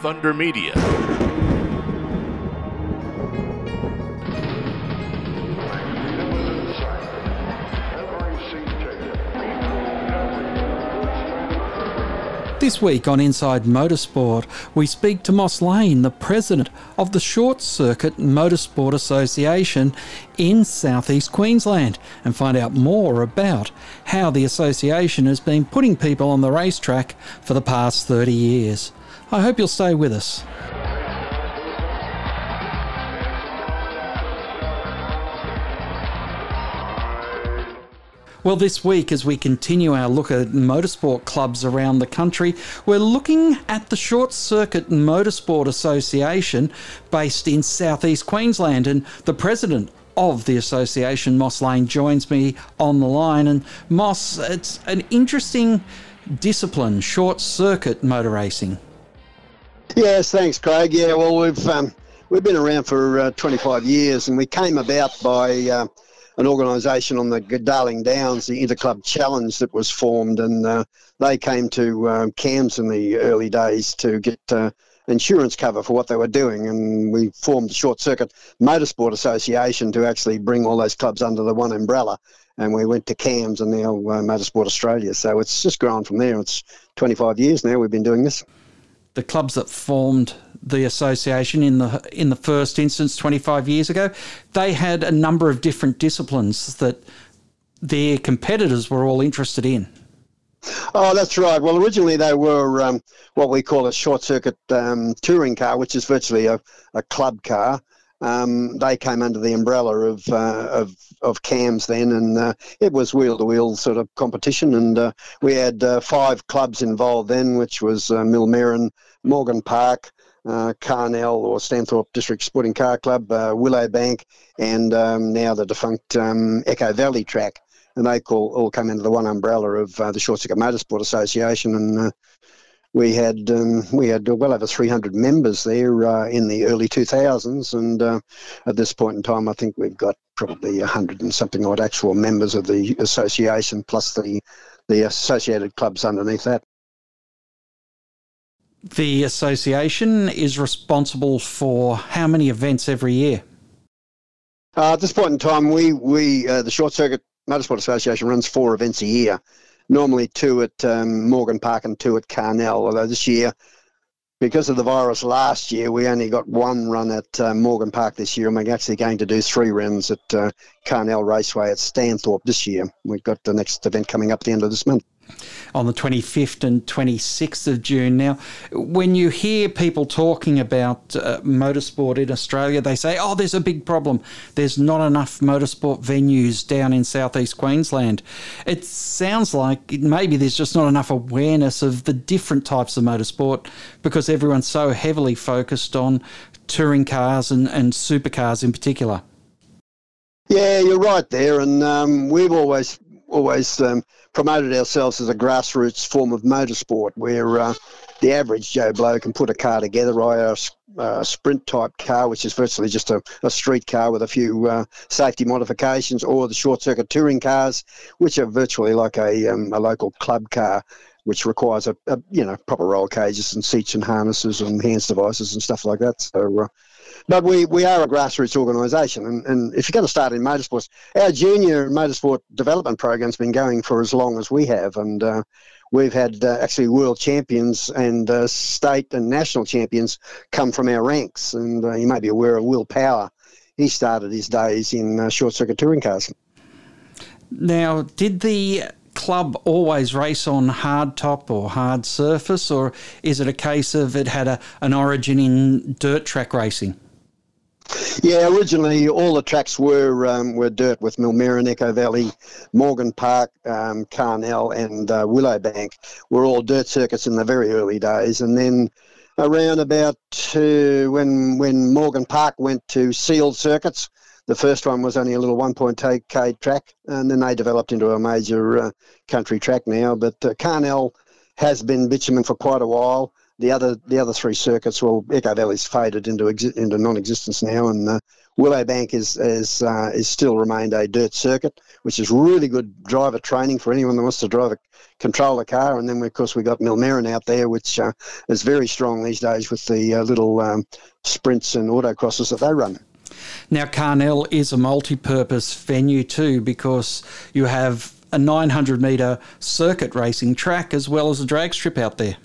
Thunder Media. This week on Inside Motorsport, we speak to Moss Lane, the president of the Short Circuit Motorsport Association in southeast Queensland, and find out more about how the association has been putting people on the racetrack for the past 30 years. I hope you'll stay with us. Well, this week, as we continue our look at motorsport clubs around the country, we're looking at the Short Circuit Motorsport Association based in southeast Queensland. And the president of the association, Moss Lane, joins me on the line. And Moss, it's an interesting discipline, short circuit motor racing. Yes, thanks, Craig. Yeah, well, we've um, we've been around for uh, 25 years, and we came about by uh, an organisation on the Darling Downs, the Interclub Challenge that was formed, and uh, they came to um, CAMS in the early days to get uh, insurance cover for what they were doing, and we formed the Short Circuit Motorsport Association to actually bring all those clubs under the one umbrella. And we went to CAMS and now uh, Motorsport Australia. So it's just grown from there. It's 25 years now we've been doing this. The clubs that formed the association in the in the first instance 25 years ago, they had a number of different disciplines that their competitors were all interested in. Oh, that's right. Well, originally they were um, what we call a short circuit um, touring car, which is virtually a, a club car. Um, they came under the umbrella of uh, of, of CAMS then, and uh, it was wheel to wheel sort of competition. And uh, we had uh, five clubs involved then, which was uh, Millmerran, Morgan Park, uh, Carnell or Stanthorpe District Sporting Car Club, uh, Willowbank, and um, now the defunct um, Echo Valley track. And they all, all come under the one umbrella of the Short Circuit Motorsport Association. And we had um, we had well over 300 members there uh, in the early 2000s. And uh, at this point in time, I think we've got probably 100 and something odd actual members of the association, plus the the associated clubs underneath that. The association is responsible for how many events every year? Uh, at this point in time, we, we uh, the Short Circuit Motorsport Association runs four events a year. Normally two at um, Morgan Park and two at Carnell. Although this year, because of the virus last year, we only got one run at uh, Morgan Park this year, and we're actually going to do three runs at uh, Carnell Raceway at Stanthorpe this year. We've got the next event coming up at the end of this month on the 25th and 26th of June. Now, when you hear people talking about uh, motorsport in Australia, they say, oh, there's a big problem. There's not enough motorsport venues down in southeast Queensland. It sounds like maybe there's just not enough awareness of the different types of motorsport because everyone's so heavily focused on touring cars and, and supercars in particular. Yeah, you're right there, and um, we've always always um, promoted ourselves as a grassroots form of motorsport where uh, the average Joe Blow can put a car together, either a, sprint type car, which is virtually just a, a street car with a few uh, safety modifications, or the short circuit touring cars, which are virtually like a, um, a local club car which requires a, a, you know proper roll cages and seats and harnesses and HANS devices and stuff like that. So uh, but we, we are a grassroots organisation, and, and if you're going to start in motorsports, our junior motorsport development program's been going for as long as we have, and uh, we've had uh, actually world champions and uh, state and national champions come from our ranks. And uh, you may be aware of Will Power. He started his days in uh, short circuit touring cars. Now, did the club always race on hard top or hard surface, or is it a case of it had a, an origin in dirt track racing? Yeah, originally all the tracks were um, were dirt with Millmerran, Echo Valley, Morgan Park, um, Carnell, and uh, Willowbank were all dirt circuits in the very early days, and then around about uh, when when Morgan Park went to sealed circuits, the first one was only a little 1.8k track, and then they developed into a major uh, country track now. But uh, Carnell has been bitumen for quite a while the other the other three circuits, well, Echo Valley's faded into exi- into non-existence now, and uh, Willowbank is is uh, is still remained a dirt circuit, which is really good driver training for anyone that wants to drive a control a car. And then of course we got Millmerran out there, which uh, is very strong these days with the uh, little um, sprints and autocrosses that they run. Now Carnell is a multi-purpose venue too, because you have a 900 metre circuit racing track as well as a drag strip out there.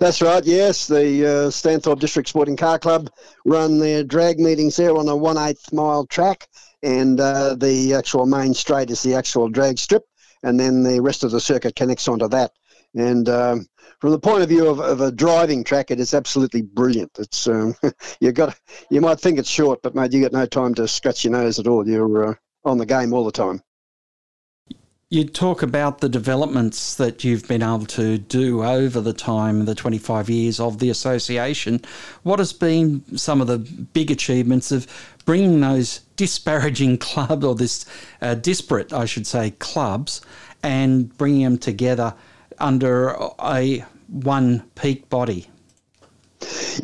That's right, yes. The uh, Stanthorpe District Sporting Car Club run their drag meetings there on a one eighth mile track, and uh, the actual main straight is the actual drag strip, and then the rest of the circuit connects onto that. And um, from the point of view of, of, a driving track, it is absolutely brilliant. It's um, you got you might think it's short, but mate, you get no time to scratch your nose at all. You're uh, on the game all the time. You talk about the developments that you've been able to do over the time, the 25 years of the association. What has been some of the big achievements of bringing those disparaging clubs, or this uh, disparate, I should say, clubs, and bringing them together under a one peak body?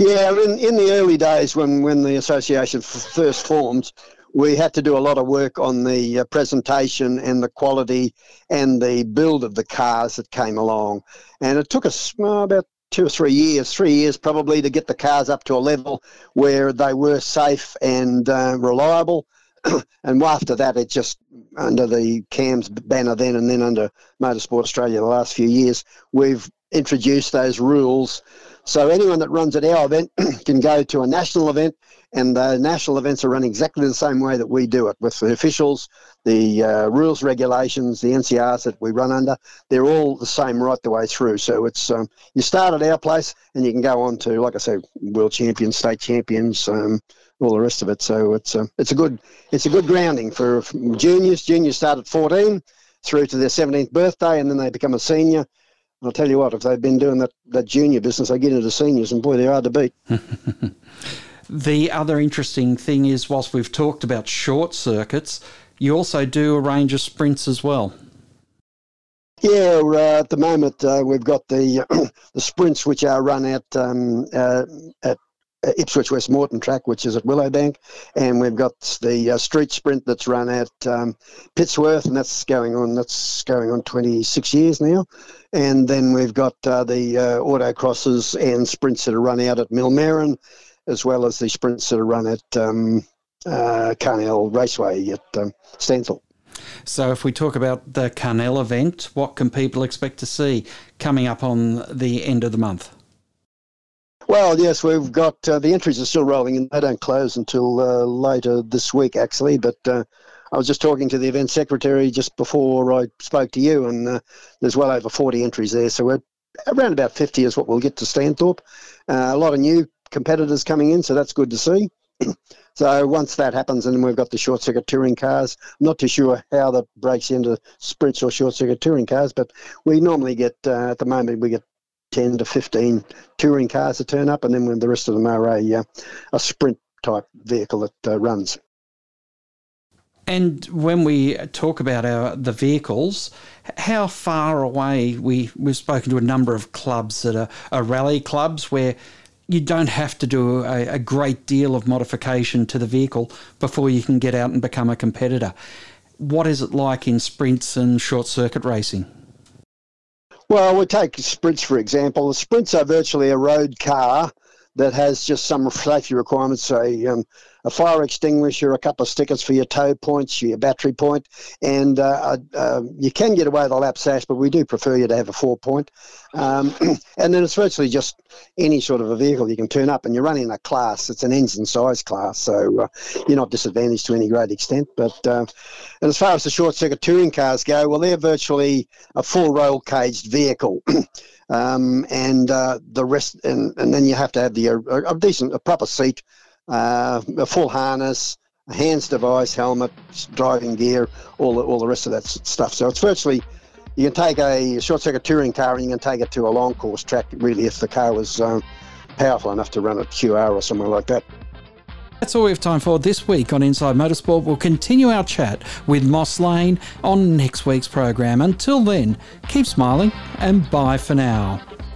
Yeah, in, in the early days when, when the association first formed, we had to do a lot of work on the uh, presentation and the quality and the build of the cars that came along. And it took us well, about two or three years, three years probably, to get the cars up to a level where they were safe and uh, reliable. and after that, it just under the CAMS banner then, and then under Motorsport Australia the last few years, we've introduced those rules. So anyone that runs at our event can go to a national event and the national events are run exactly the same way that we do it with the officials, the uh, rules, regulations, the NCRs that we run under. They're all the same right the way through. So it's um, you start at our place and you can go on to, like I say, world champions, state champions, um, all the rest of it. So it's a, uh, it's a good it's a good grounding for juniors. Juniors start at 14 through to their 17th birthday, and then they become a senior. I'll tell you what, if they've been doing that, that junior business, they get into seniors, and boy, they're hard to beat. The other interesting thing is, whilst we've talked about short circuits, you also do a range of sprints as well. Yeah, uh, at the moment uh, we've got the the sprints which are run at um, uh, at Ipswich West Moreton track, which is at Willowbank, and we've got the uh, street sprint that's run at um, Pittsworth, and that's going on. That's going on 26 years now, and then we've got uh, the uh, autocrosses and sprints that are run out at Millmerran, as well as the sprints that are run at um, uh, Carnell Raceway at um. So, if we talk about the Carnell event, what can people expect to see coming up on the end of the month? Well, yes, we've got uh, the entries are still rolling and they don't close until uh, later this week, actually. But uh, I was just talking to the event secretary just before I spoke to you, and uh, there's well over 40 entries there. So we're around about 50 is what we'll get to Stanthorpe. Uh, a lot of new competitors coming in, so that's good to see. so once that happens, and we've got the short circuit touring cars. I'm not too sure how that breaks into sprints or short circuit touring cars, but we normally get uh, at the moment we get 10 to 15 touring cars that turn up, and then when the rest of them are a, uh, a sprint type vehicle that uh, runs. And when we talk about our the vehicles, how far away we we've spoken to a number of clubs that are, are rally clubs where you don't have to do a, a, great deal of modification to the vehicle before you can get out and become a competitor. What is it like in sprints and short circuit racing? Well, we take sprints for example. The sprints are virtually a road car that has just some safety requirements, a, um, a fire extinguisher, a couple of stickers for your tow points, your battery point, and uh, uh, you can get away with a lap sash, but we do prefer you to have a four point. Um, and then it's virtually just any sort of a vehicle you can turn up, and you're running a class. It's an engine size class, so uh, you're not disadvantaged to any great extent. But uh, and as far as the short circuit touring cars go, well, they're virtually a full roll caged vehicle. um, and uh, the rest, and, and then you have to have the a, a decent, a proper seat, uh, a full harness, a HANS device, helmet, driving gear, all the, all the rest of that stuff. So it's virtually you can take a short circuit touring car and you can take it to a long course track. Really, if the car was um, powerful enough to run a QR or somewhere like that. That's all we have time for this week on Inside Motorsport. We'll continue our chat with Moss Lane on next week's program. Until then, keep smiling and bye for now.